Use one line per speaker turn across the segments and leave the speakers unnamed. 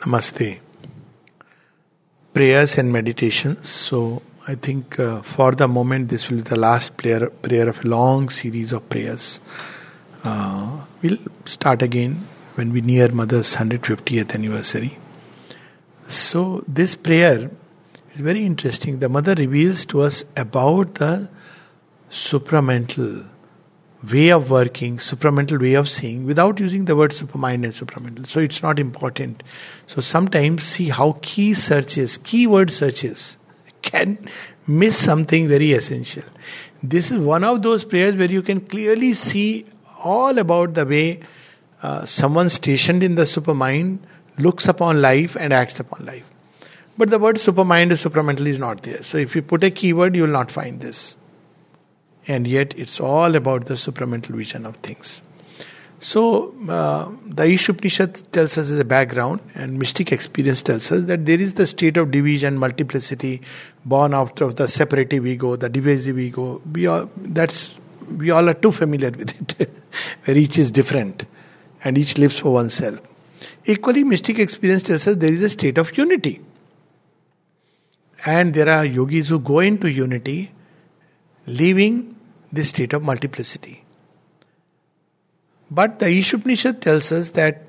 Namaste. Prayers and meditations. So, I think uh, for the moment, this will be the last prayer, prayer of a long series of prayers. Uh, we'll start again when we near Mother's 150th anniversary. So, this prayer is very interesting. The Mother reveals to us about the supramental way of working, supramental way of seeing, without using the word supermind and supramental. So it's not important. So sometimes see how key searches, keyword searches, can miss something very essential. This is one of those prayers where you can clearly see all about the way uh, someone stationed in the supermind looks upon life and acts upon life. But the word supermind or supramental is not there. So if you put a keyword, you will not find this and yet it's all about the supramental vision of things. So, uh, the Ishopanishad tells us as a background, and mystic experience tells us that there is the state of division, multiplicity, born out of the separative ego, the divisive ego. We all, that's, we all are too familiar with it, where each is different and each lives for oneself. Equally, mystic experience tells us there is a state of unity. And there are yogis who go into unity, leaving this state of multiplicity. But the Ishopanishad tells us that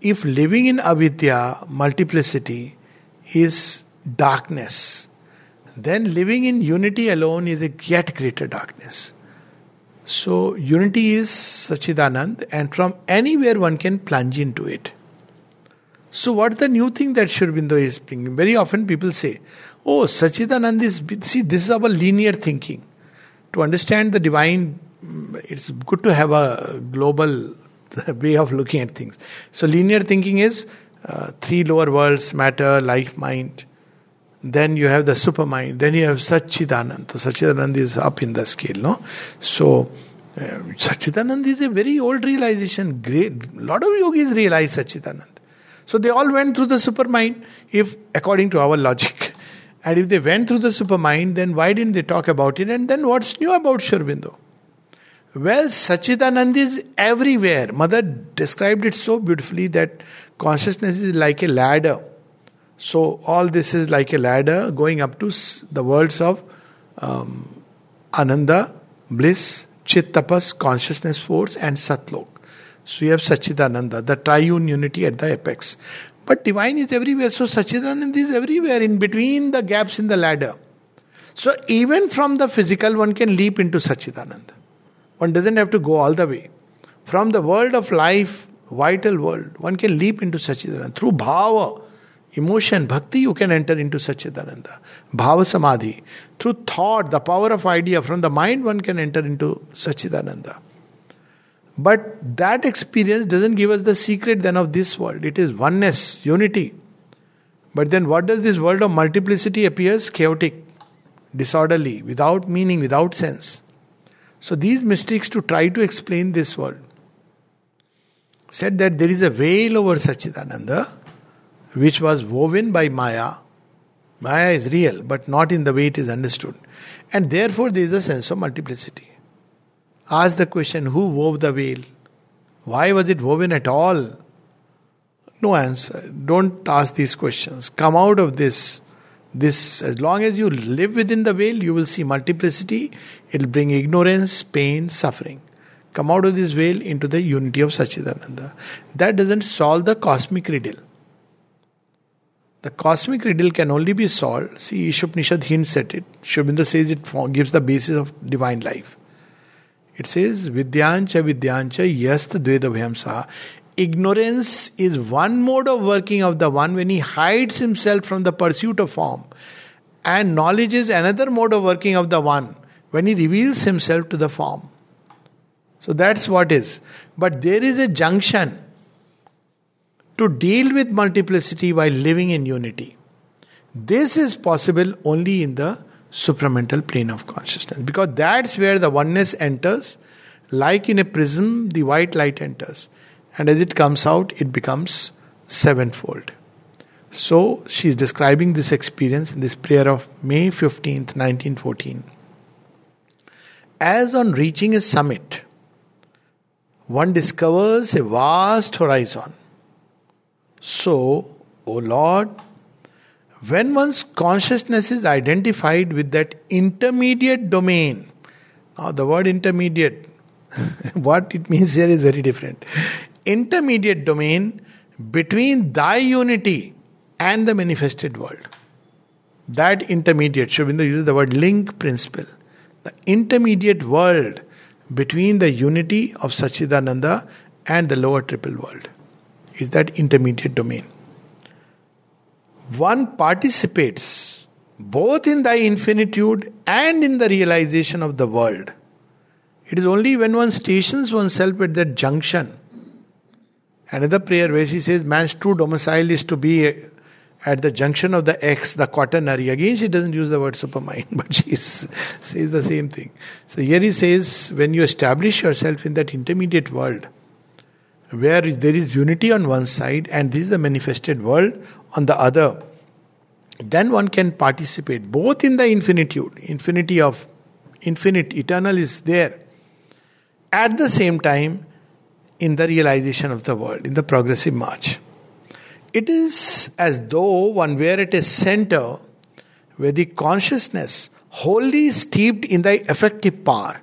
if living in avidya, multiplicity, is darkness, then living in unity alone is a yet greater darkness. So, unity is Sachidanand, and from anywhere one can plunge into it. So, what's the new thing that Sri Aurobindo is bringing? Very often people say, Oh, Sachidanand is, see, this is our linear thinking to understand the divine, it's good to have a global way of looking at things. So, linear thinking is uh, three lower worlds matter, life, mind. Then you have the supermind. Then you have Sachidanand. So, Sachidanand is up in the scale, no? So, uh, Sachidanand is a very old realization. Great. Lot of yogis realize Sachidanand. So, they all went through the supermind, if according to our logic. And if they went through the supermind, then why didn't they talk about it? And then what's new about Sri Aurobindo? Well, Sachidanand is everywhere. Mother described it so beautifully that consciousness is like a ladder. So, all this is like a ladder going up to the worlds of um, Ananda, bliss, Chit Tapas, consciousness force, and Satlok. So, you have Sachidananda, the triune unity at the apex. But divine is everywhere. So Sachidanand is everywhere in between the gaps in the ladder. So even from the physical, one can leap into Sachidanand. One doesn't have to go all the way. From the world of life, vital world, one can leap into Sachidanand. Through bhava, emotion, bhakti, you can enter into Sachidananda. Bhava samadhi. Through thought, the power of idea, from the mind, one can enter into Sachidananda. But that experience doesn't give us the secret then of this world. It is oneness, unity. But then what does this world of multiplicity appears? Chaotic, disorderly, without meaning, without sense. So these mystics to try to explain this world said that there is a veil over Sachidananda which was woven by Maya. Maya is real, but not in the way it is understood. And therefore there is a sense of multiplicity. Ask the question who wove the veil? Why was it woven at all? No answer. Don't ask these questions. Come out of this. This, as long as you live within the veil, you will see multiplicity. It will bring ignorance, pain, suffering. Come out of this veil into the unity of Sachidananda. That doesn't solve the cosmic riddle. The cosmic riddle can only be solved. See, Ishopanishad hints at it. Aurobindo says it gives the basis of divine life. It says, Vidyancha Vidyancha Yast Dvedabhyamsa. Ignorance is one mode of working of the one when he hides himself from the pursuit of form. And knowledge is another mode of working of the one when he reveals himself to the form. So that's what is. But there is a junction to deal with multiplicity while living in unity. This is possible only in the supramental plane of consciousness. Because that's where the oneness enters. Like in a prism, the white light enters. And as it comes out, it becomes sevenfold. So she is describing this experience in this prayer of May 15th, 1914. As on reaching a summit, one discovers a vast horizon. So, O Lord, when one's consciousness is identified with that intermediate domain, now the word intermediate, what it means here is very different. Intermediate domain between thy unity and the manifested world. That intermediate, Sri Aurobindo uses the word link principle. The intermediate world between the unity of Sachidananda and the lower triple world is that intermediate domain. One participates both in thy infinitude and in the realization of the world. It is only when one stations oneself at that junction. Another prayer where she says, Man's true domicile is to be at the junction of the X, the quaternary. Again, she doesn't use the word supermind, but she says the same thing. So here he says, when you establish yourself in that intermediate world, where there is unity on one side and this is the manifested world on the other, then one can participate both in the infinitude, infinity of infinite, eternal is there, at the same time in the realization of the world, in the progressive march. It is as though one were at a center where the consciousness wholly steeped in the effective power.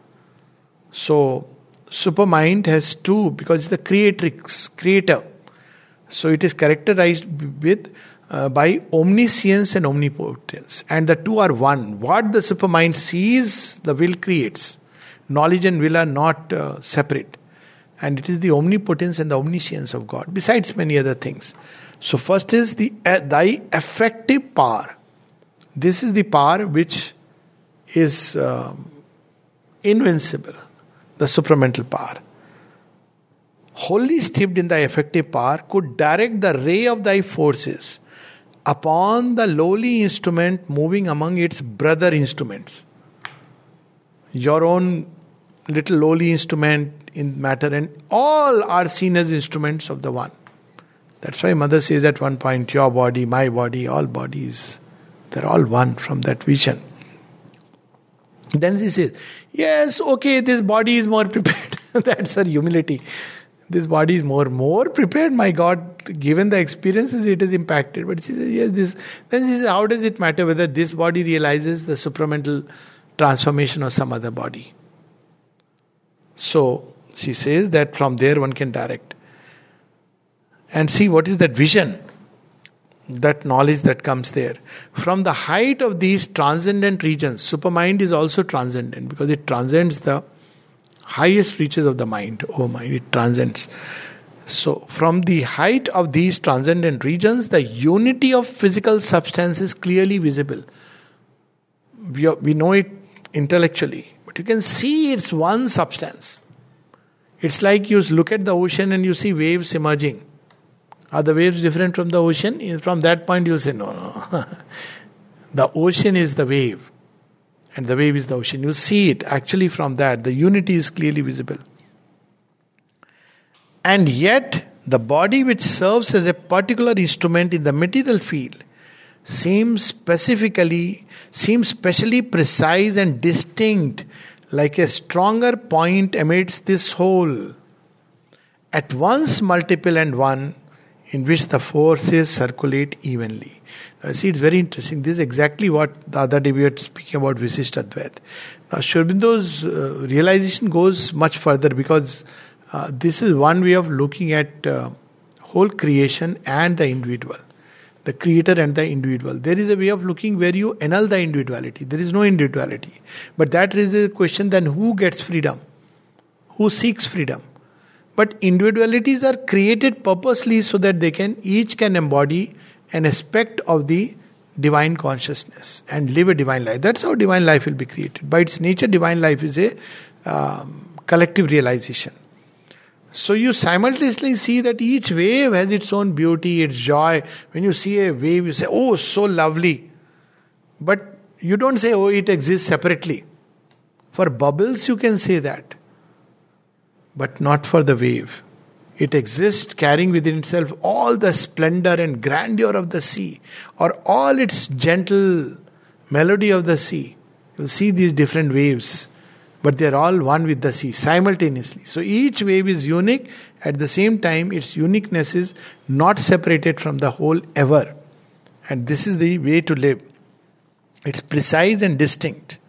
So, supermind has two because the creatrix, creator. So it is characterized with uh, by omniscience and omnipotence, and the two are one. What the supermind sees, the will creates. Knowledge and will are not uh, separate, and it is the omnipotence and the omniscience of God, besides many other things. So, first is the uh, thy effective power. This is the power which is um, invincible, the supramental power. Wholly steeped in thy effective power, could direct the ray of thy forces upon the lowly instrument moving among its brother instruments. Your own little lowly instrument in matter, and all are seen as instruments of the one. That's why Mother says at one point, Your body, my body, all bodies, they're all one from that vision. Then she says, Yes, okay, this body is more prepared. That's her humility. This body is more, more prepared, my God, given the experiences it is impacted. But she says, Yes, this. Then she says, How does it matter whether this body realizes the supramental transformation of some other body? So she says that from there one can direct and see what is that vision, that knowledge that comes there. From the height of these transcendent regions, supermind is also transcendent because it transcends the highest reaches of the mind. Oh, mind, it transcends. So, from the height of these transcendent regions, the unity of physical substance is clearly visible. We, are, we know it intellectually, but you can see it's one substance. It's like you look at the ocean and you see waves emerging. Are the waves different from the ocean? From that point, you'll say, no, no. the ocean is the wave, and the wave is the ocean. You see it actually from that. The unity is clearly visible. And yet, the body which serves as a particular instrument in the material field seems specifically, seems specially precise and distinct, like a stronger point amidst this whole. At once multiple and one, in which the forces circulate evenly. Now, see, it's very interesting. This is exactly what the other day we were speaking about Visisht Advait. Now, Sri uh, realization goes much further because uh, this is one way of looking at uh, whole creation and the individual, the creator and the individual. There is a way of looking where you annul the individuality. There is no individuality. But that raises a question then who gets freedom? Who seeks freedom? But individualities are created purposely so that they can each can embody an aspect of the divine consciousness and live a divine life. That's how divine life will be created. By its nature, divine life is a um, collective realization. So you simultaneously see that each wave has its own beauty, its joy. When you see a wave, you say, "Oh, so lovely," but you don't say, "Oh, it exists separately." For bubbles, you can say that but not for the wave. It exists carrying within itself all the splendor and grandeur of the sea, or all its gentle melody of the sea. You'll see these different waves. but they're all one with the sea simultaneously. So each wave is unique. At the same time, its uniqueness is not separated from the whole ever. And this is the way to live. It's precise and distinct.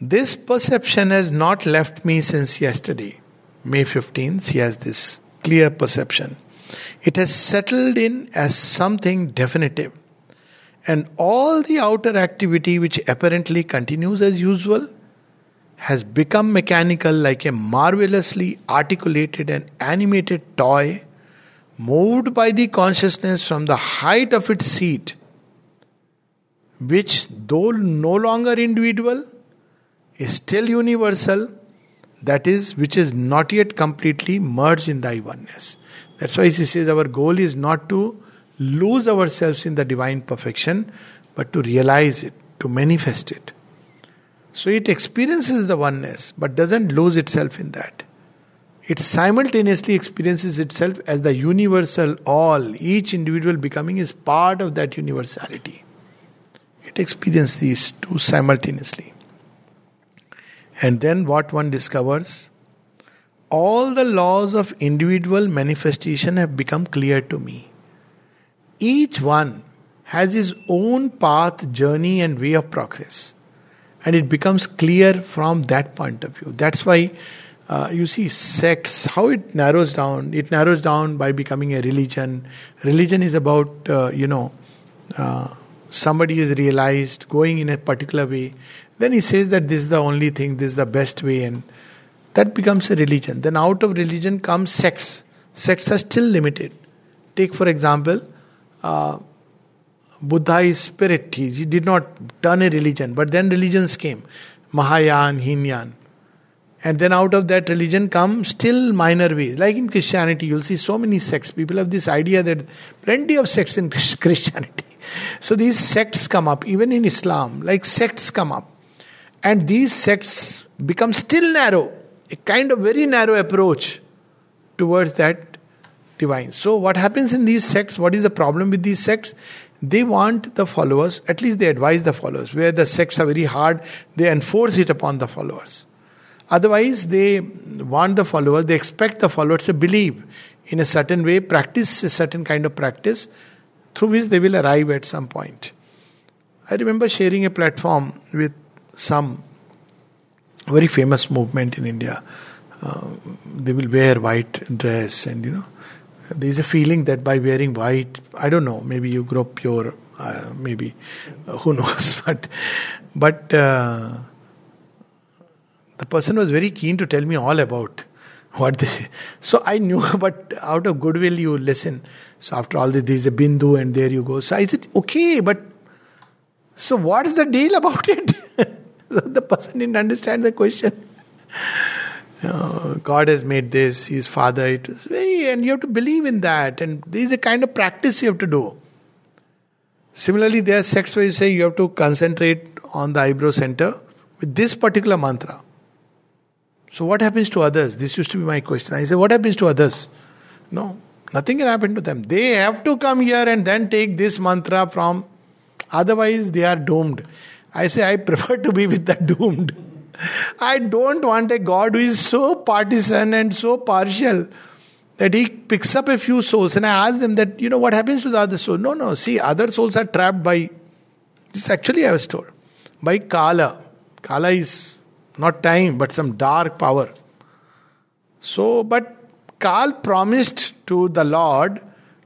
This perception has not left me since yesterday. May 15th, he has this clear perception. It has settled in as something definitive and all the outer activity which apparently continues as usual has become mechanical like a marvelously articulated and animated toy moved by the consciousness from the height of its seat which though no longer individual is still universal that is which is not yet completely merged in thy oneness that's why he says our goal is not to lose ourselves in the divine perfection, but to realize it, to manifest it. So it experiences the oneness, but doesn't lose itself in that. It simultaneously experiences itself as the universal all, each individual becoming is part of that universality. It experiences these two simultaneously. And then what one discovers? All the laws of individual manifestation have become clear to me. Each one has his own path, journey, and way of progress. And it becomes clear from that point of view. That's why uh, you see sex, how it narrows down. It narrows down by becoming a religion. Religion is about, uh, you know, uh, somebody is realized going in a particular way. Then he says that this is the only thing, this is the best way, and that becomes a religion. Then out of religion comes sects. Sects are still limited. Take, for example, uh, Buddha is spirit. He did not turn a religion, but then religions came Mahayana, Hinayana. And then out of that religion come still minor ways. Like in Christianity, you'll see so many sects. People have this idea that plenty of sects in Christianity. So these sects come up, even in Islam, like sects come up. And these sects become still narrow, a kind of very narrow approach towards that divine. So, what happens in these sects? What is the problem with these sects? They want the followers, at least they advise the followers. Where the sects are very hard, they enforce it upon the followers. Otherwise, they want the followers, they expect the followers to believe in a certain way, practice a certain kind of practice through which they will arrive at some point. I remember sharing a platform with some very famous movement in India. Uh, they will wear white dress and you know there's a feeling that by wearing white, I don't know, maybe you grow pure, uh, maybe, uh, who knows, but, but uh, the person was very keen to tell me all about what they. So I knew, but out of goodwill, you listen. So after all, there's a bindu, and there you go. So I said, okay, but so what's the deal about it? the person didn't understand the question. God has made this, His Father. It is very, and you have to believe in that. And this is a kind of practice you have to do. Similarly, there are sects where you say you have to concentrate on the eyebrow center with this particular mantra. So, what happens to others? This used to be my question. I say, what happens to others? No, nothing can happen to them. They have to come here and then take this mantra from, otherwise, they are doomed. I say, I prefer to be with the doomed. I don't want a God who is so partisan and so partial that he picks up a few souls. And I ask them that, you know, what happens to the other soul? No, no, see, other souls are trapped by, this actually I was told, by Kala. Kala is not time, but some dark power. So, but Kal promised to the Lord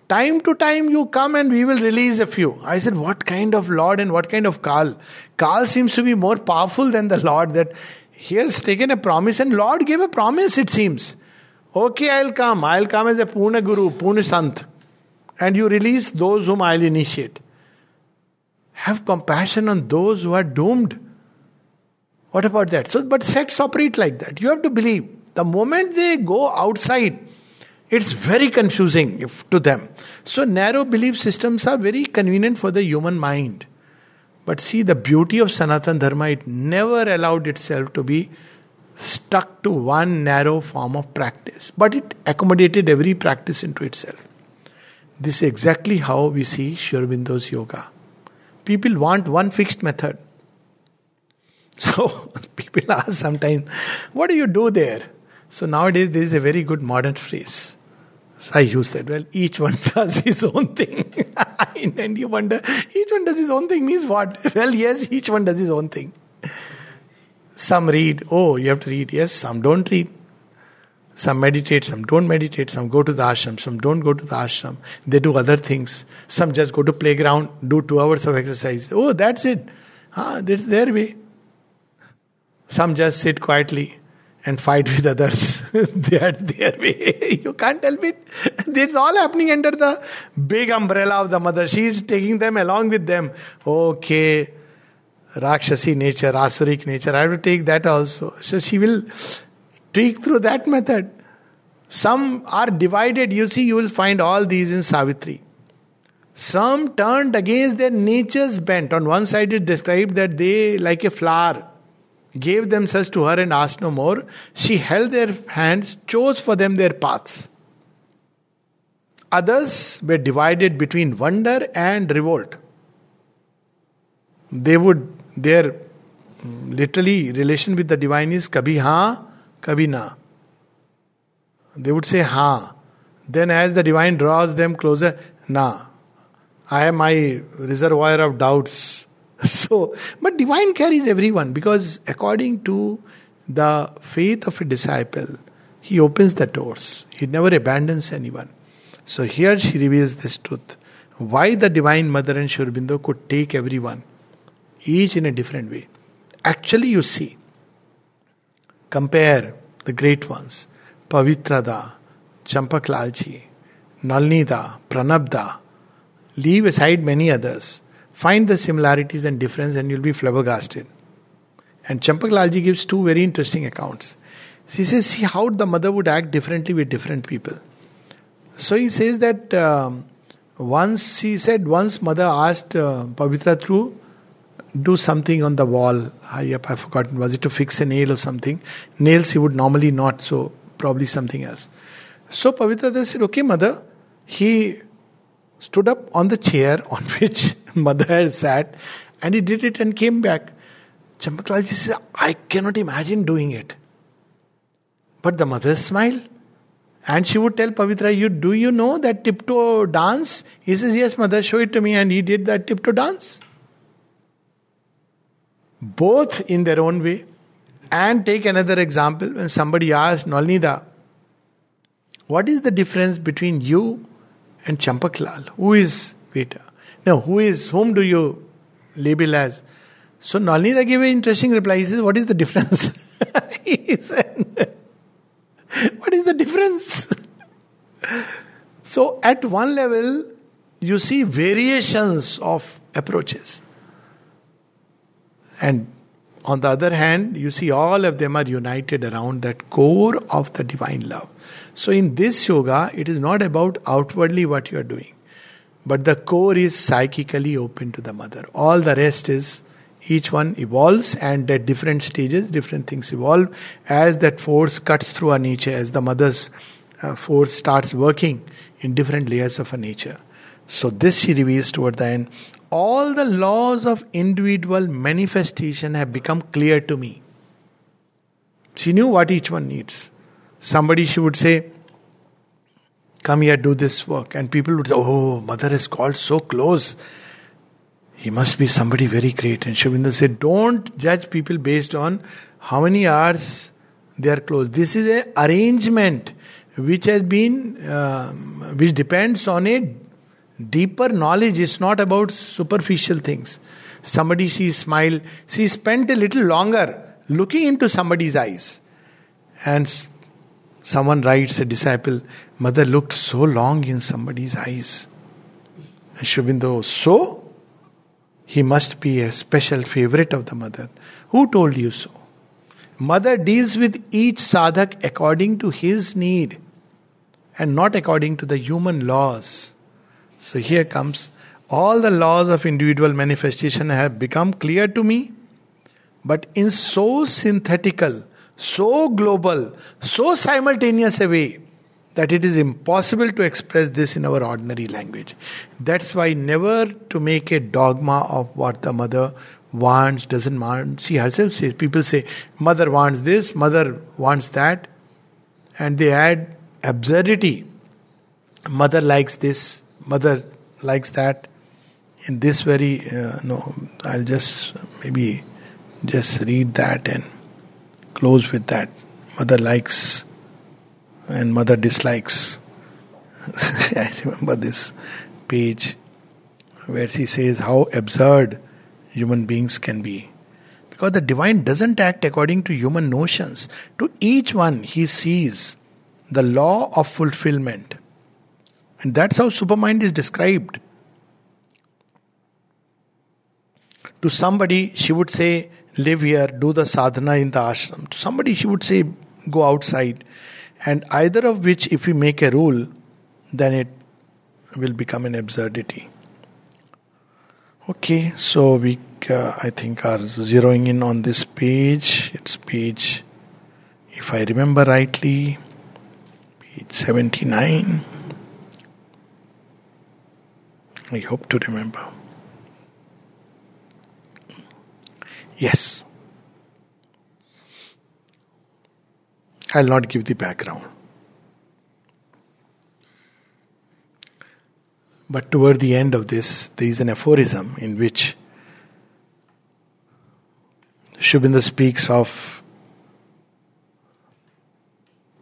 Time to time you come and we will release a few. I said, What kind of Lord and what kind of Kal? Kal seems to be more powerful than the Lord that he has taken a promise and Lord gave a promise, it seems. Okay, I'll come. I'll come as a Puna Guru, Puna Sant. And you release those whom I'll initiate. Have compassion on those who are doomed. What about that? So, but sects operate like that. You have to believe. The moment they go outside, it's very confusing if, to them. So, narrow belief systems are very convenient for the human mind. But see, the beauty of Sanatan Dharma, it never allowed itself to be stuck to one narrow form of practice, but it accommodated every practice into itself. This is exactly how we see Sri Aurobindo's yoga. People want one fixed method. So people ask sometimes, what do you do there? So nowadays there is a very good modern phrase. Use that. Well, each one does his own thing. and you wonder, each one does his own thing means what? Well, yes, each one does his own thing. Some read, oh, you have to read. Yes, some don't read. Some meditate, some don't meditate, some go to the ashram, some don't go to the ashram. They do other things. Some just go to playground, do two hours of exercise. Oh, that's it. Ah, that's their way. Some just sit quietly and fight with others. That's their way. you can't help it. It's all happening under the big umbrella of the mother. She is taking them along with them. Okay, Rakshasi nature, Asurik nature. I have to take that also. So she will tweak through that method. Some are divided. You see, you will find all these in Savitri. Some turned against their nature's bent. On one side, it described that they, like a flower, gave themselves to her and asked no more. She held their hands, chose for them their paths. Others were divided between wonder and revolt. They would, their mm, literally relation with the divine is kabhi ha, kabhi na. They would say ha. Then, as the divine draws them closer, na. I am my reservoir of doubts. So, but divine carries everyone because according to the faith of a disciple, he opens the doors. He never abandons anyone. So here she reveals this truth. Why the Divine Mother and Sri Aurobindo could take everyone, each in a different way. Actually, you see, compare the great ones Pavitrada, Champaklalji, Nolinida, Pranabda, leave aside many others. Find the similarities and difference, and you'll be flabbergasted. And Champaklalji gives two very interesting accounts. She says, See how the mother would act differently with different people. So he says that um, once, he said, once mother asked uh, Pavitra to do something on the wall. High up, I've forgotten. Was it to fix a nail or something? Nails he would normally not, so probably something else. So Pavitra said, Okay, mother. He stood up on the chair on which mother had sat and he did it and came back. Champaklalji says, I cannot imagine doing it. But the mother smiled. And she would tell Pavitra, you do you know that tiptoe dance? He says, Yes, mother, show it to me. And he did that tiptoe dance. Both in their own way. And take another example when somebody asked Nolinida, What is the difference between you and Champaklal? Who is Veda? Who is, whom do you label as? So Nolinida gave an interesting reply. He says, What is the difference? he said, What is the difference? so, at one level, you see variations of approaches. And on the other hand, you see all of them are united around that core of the divine love. So, in this yoga, it is not about outwardly what you are doing, but the core is psychically open to the mother. All the rest is each one evolves, and at different stages, different things evolve as that force cuts through our nature, as the mother's uh, force starts working in different layers of a nature. So, this she reveals toward the end all the laws of individual manifestation have become clear to me. She knew what each one needs. Somebody, she would say, Come here, do this work. And people would say, Oh, mother is called so close. He must be somebody very great. And Sri said, Don't judge people based on how many hours they are close. This is an arrangement which has been, uh, which depends on a Deeper knowledge It's not about superficial things. Somebody she smiled, she spent a little longer looking into somebody's eyes. And someone writes, a disciple, Mother looked so long in somebody's eyes. Sri Aurobindo, so? He must be a special favorite of the mother. Who told you so? Mother deals with each sadhak according to his need and not according to the human laws. So here comes all the laws of individual manifestation have become clear to me, but in so synthetical, so global, so simultaneous a way that it is impossible to express this in our ordinary language. That's why never to make a dogma of what the mother wants, doesn't want. She herself says, people say, mother wants this, mother wants that, and they add absurdity. Mother likes this, mother likes that. In this very, uh, no, I'll just maybe just read that and close with that. Mother likes and mother dislikes. I remember this page where she says how absurd human beings can be. Because the divine doesn't act according to human notions. To each one, he sees the law of fulfillment. And that's how supermind is described. To somebody, she would say, Live here, do the sadhana in the ashram. To somebody, she would say, Go outside. And either of which, if we make a rule, then it will become an absurdity. Okay, so we, uh, I think, are zeroing in on this page. It's page, if I remember rightly, page 79. I hope to remember. Yes. I'll not give the background. But toward the end of this, there is an aphorism in which Aurobindo speaks of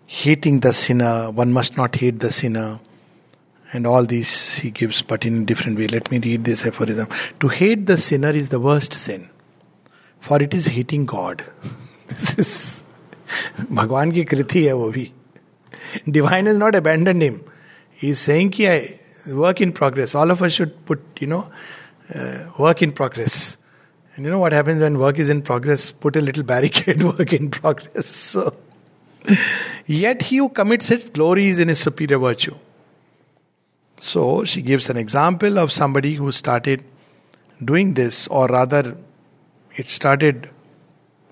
hating the sinner, one must not hate the sinner, and all these he gives, but in a different way. Let me read this aphorism. To hate the sinner is the worst sin, for it is hating God. this is भगवान की कृति है वो भी। Divine is not abandon him he is saying कि I work in progress all of us should put you know work in progress and you know what happens when work is in progress put a little barricade work in progress so yet he you commits its is in is superior virtue so she gives an example of somebody who started doing this और rather, it started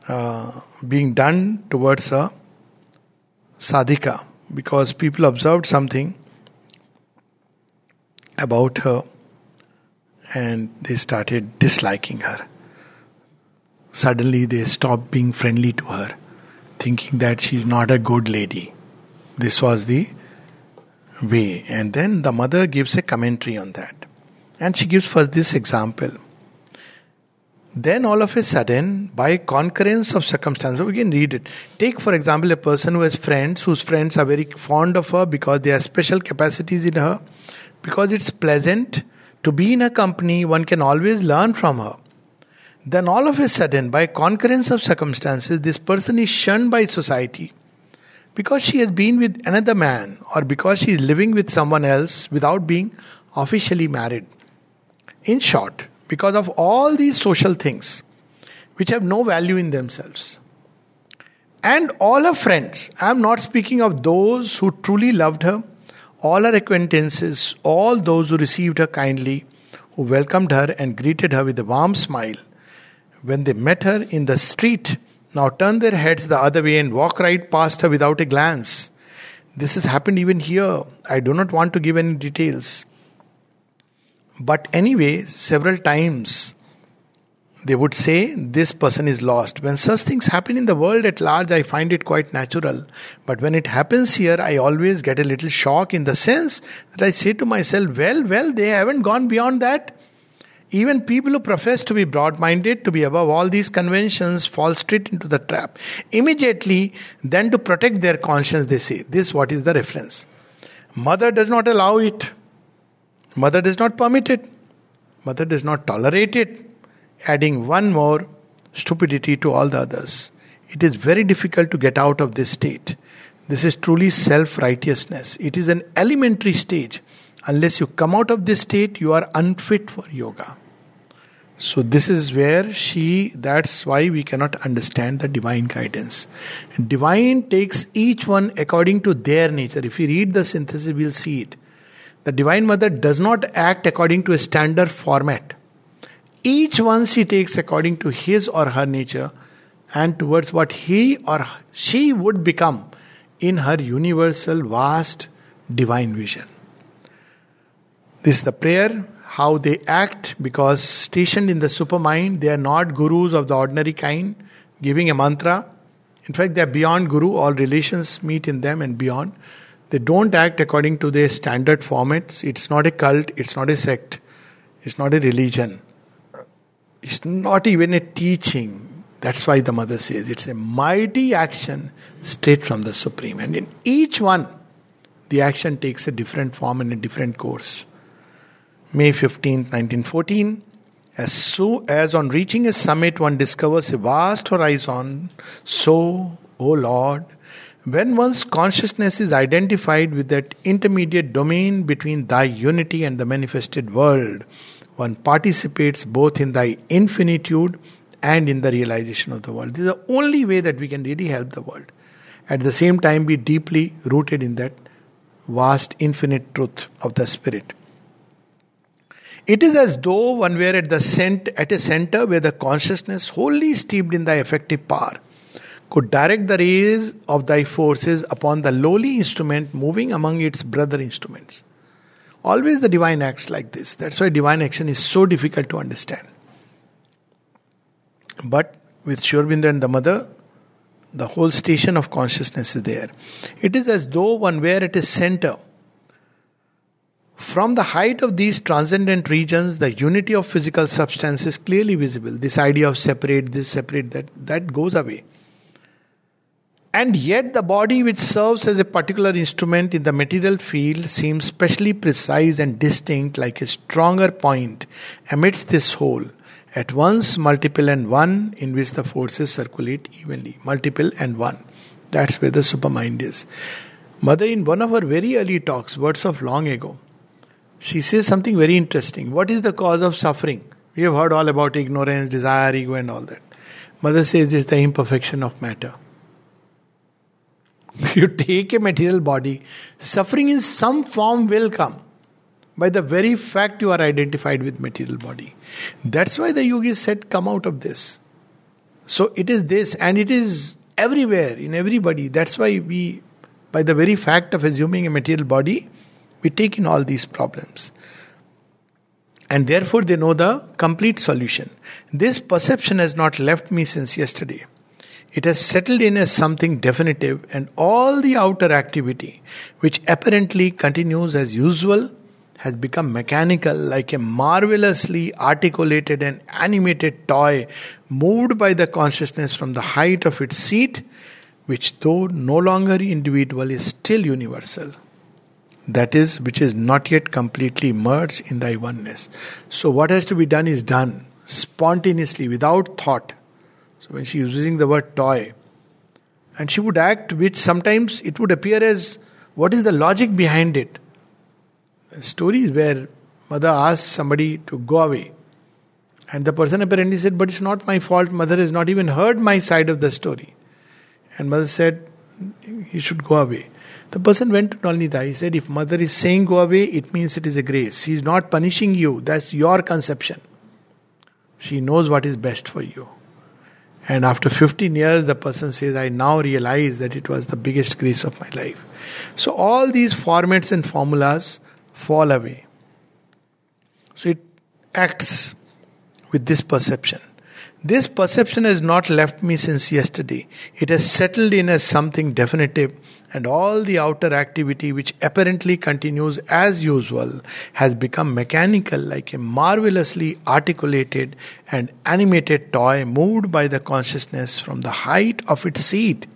uh, being done towards a sadhika because people observed something about her and they started disliking her. Suddenly they stopped being friendly to her, thinking that she's not a good lady. This was the way. And then the mother gives a commentary on that. And she gives first this example. Then all of a sudden, by concurrence of circumstances, we can read it. Take, for example, a person who has friends, whose friends are very fond of her because they have special capacities in her because it's pleasant to be in a company, one can always learn from her. Then, all of a sudden, by concurrence of circumstances, this person is shunned by society because she has been with another man or because she is living with someone else without being officially married. In short, because of all these social things which have no value in themselves. And all her friends, I am not speaking of those who truly loved her all her acquaintances, all those who received her kindly, who welcomed her and greeted her with a warm smile, when they met her in the street, now turn their heads the other way and walk right past her without a glance. This has happened even here. I do not want to give any details. But anyway, several times they would say this person is lost. When such things happen in the world at large, I find it quite natural. But when it happens here, I always get a little shock in the sense that I say to myself, well, well, they haven't gone beyond that. Even people who profess to be broad minded, to be above all these conventions, fall straight into the trap. Immediately, then to protect their conscience, they say, This what is the reference? Mother does not allow it. Mother does not permit it. Mother does not tolerate it adding one more stupidity to all the others. It is very difficult to get out of this state. This is truly self righteousness. It is an elementary stage. Unless you come out of this state, you are unfit for yoga. So, this is where she, that's why we cannot understand the divine guidance. Divine takes each one according to their nature. If you read the synthesis, we'll see it. The Divine Mother does not act according to a standard format. Each one she takes according to his or her nature and towards what he or she would become in her universal, vast, divine vision. This is the prayer, how they act, because stationed in the supermind, they are not gurus of the ordinary kind, giving a mantra. In fact, they are beyond guru, all relations meet in them and beyond. They don't act according to their standard formats. It's not a cult, it's not a sect, it's not a religion, it's not even a teaching. That's why the mother says it's a mighty action straight from the Supreme. And in each one, the action takes a different form and a different course. May 15, 1914. As so as on reaching a summit one discovers a vast horizon, so, O Lord, when one's consciousness is identified with that intermediate domain between thy unity and the manifested world, one participates both in thy infinitude and in the realization of the world. This is the only way that we can really help the world. At the same time, be deeply rooted in that vast infinite truth of the Spirit. It is as though one were at the cent- at a center where the consciousness, wholly steeped in thy effective power, could direct the rays of thy forces upon the lowly instrument moving among its brother instruments. Always the divine acts like this. That's why divine action is so difficult to understand. But with Sri Aurobindo and the mother, the whole station of consciousness is there. It is as though one were at a center. From the height of these transcendent regions, the unity of physical substance is clearly visible. This idea of separate, this separate, that, that goes away. And yet, the body which serves as a particular instrument in the material field seems specially precise and distinct, like a stronger point amidst this whole, at once multiple and one, in which the forces circulate evenly. Multiple and one. That's where the supermind is. Mother, in one of her very early talks, words of long ago, she says something very interesting. What is the cause of suffering? We have heard all about ignorance, desire, ego, and all that. Mother says it's the imperfection of matter. you take a material body, suffering in some form will come by the very fact you are identified with material body. That's why the yogis said, come out of this. So it is this, and it is everywhere, in everybody. That's why we, by the very fact of assuming a material body, we take in all these problems. And therefore, they know the complete solution. This perception has not left me since yesterday. It has settled in as something definitive, and all the outer activity, which apparently continues as usual, has become mechanical, like a marvelously articulated and animated toy moved by the consciousness from the height of its seat, which, though no longer individual, is still universal. That is, which is not yet completely merged in thy oneness. So, what has to be done is done spontaneously, without thought so when she is using the word toy, and she would act which sometimes it would appear as what is the logic behind it? Stories where mother asks somebody to go away. And the person apparently said, But it's not my fault. Mother has not even heard my side of the story. And mother said, He should go away. The person went to Nolinida. He said, If mother is saying go away, it means it is a grace. She is not punishing you. That's your conception. She knows what is best for you. And after 15 years, the person says, I now realize that it was the biggest grace of my life. So all these formats and formulas fall away. So it acts with this perception. This perception has not left me since yesterday. It has settled in as something definitive and all the outer activity which apparently continues as usual has become mechanical like a marvelously articulated and animated toy moved by the consciousness from the height of its seat.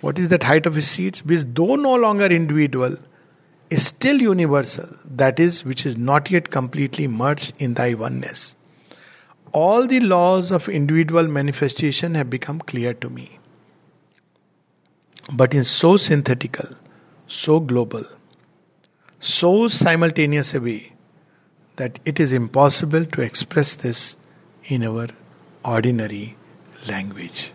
What is that height of its seat? Which, though no longer individual, is still universal, that is, which is not yet completely merged in thy oneness. All the laws of individual manifestation have become clear to me but in so synthetical, so global, so simultaneous a way that it is impossible to express this in our ordinary language.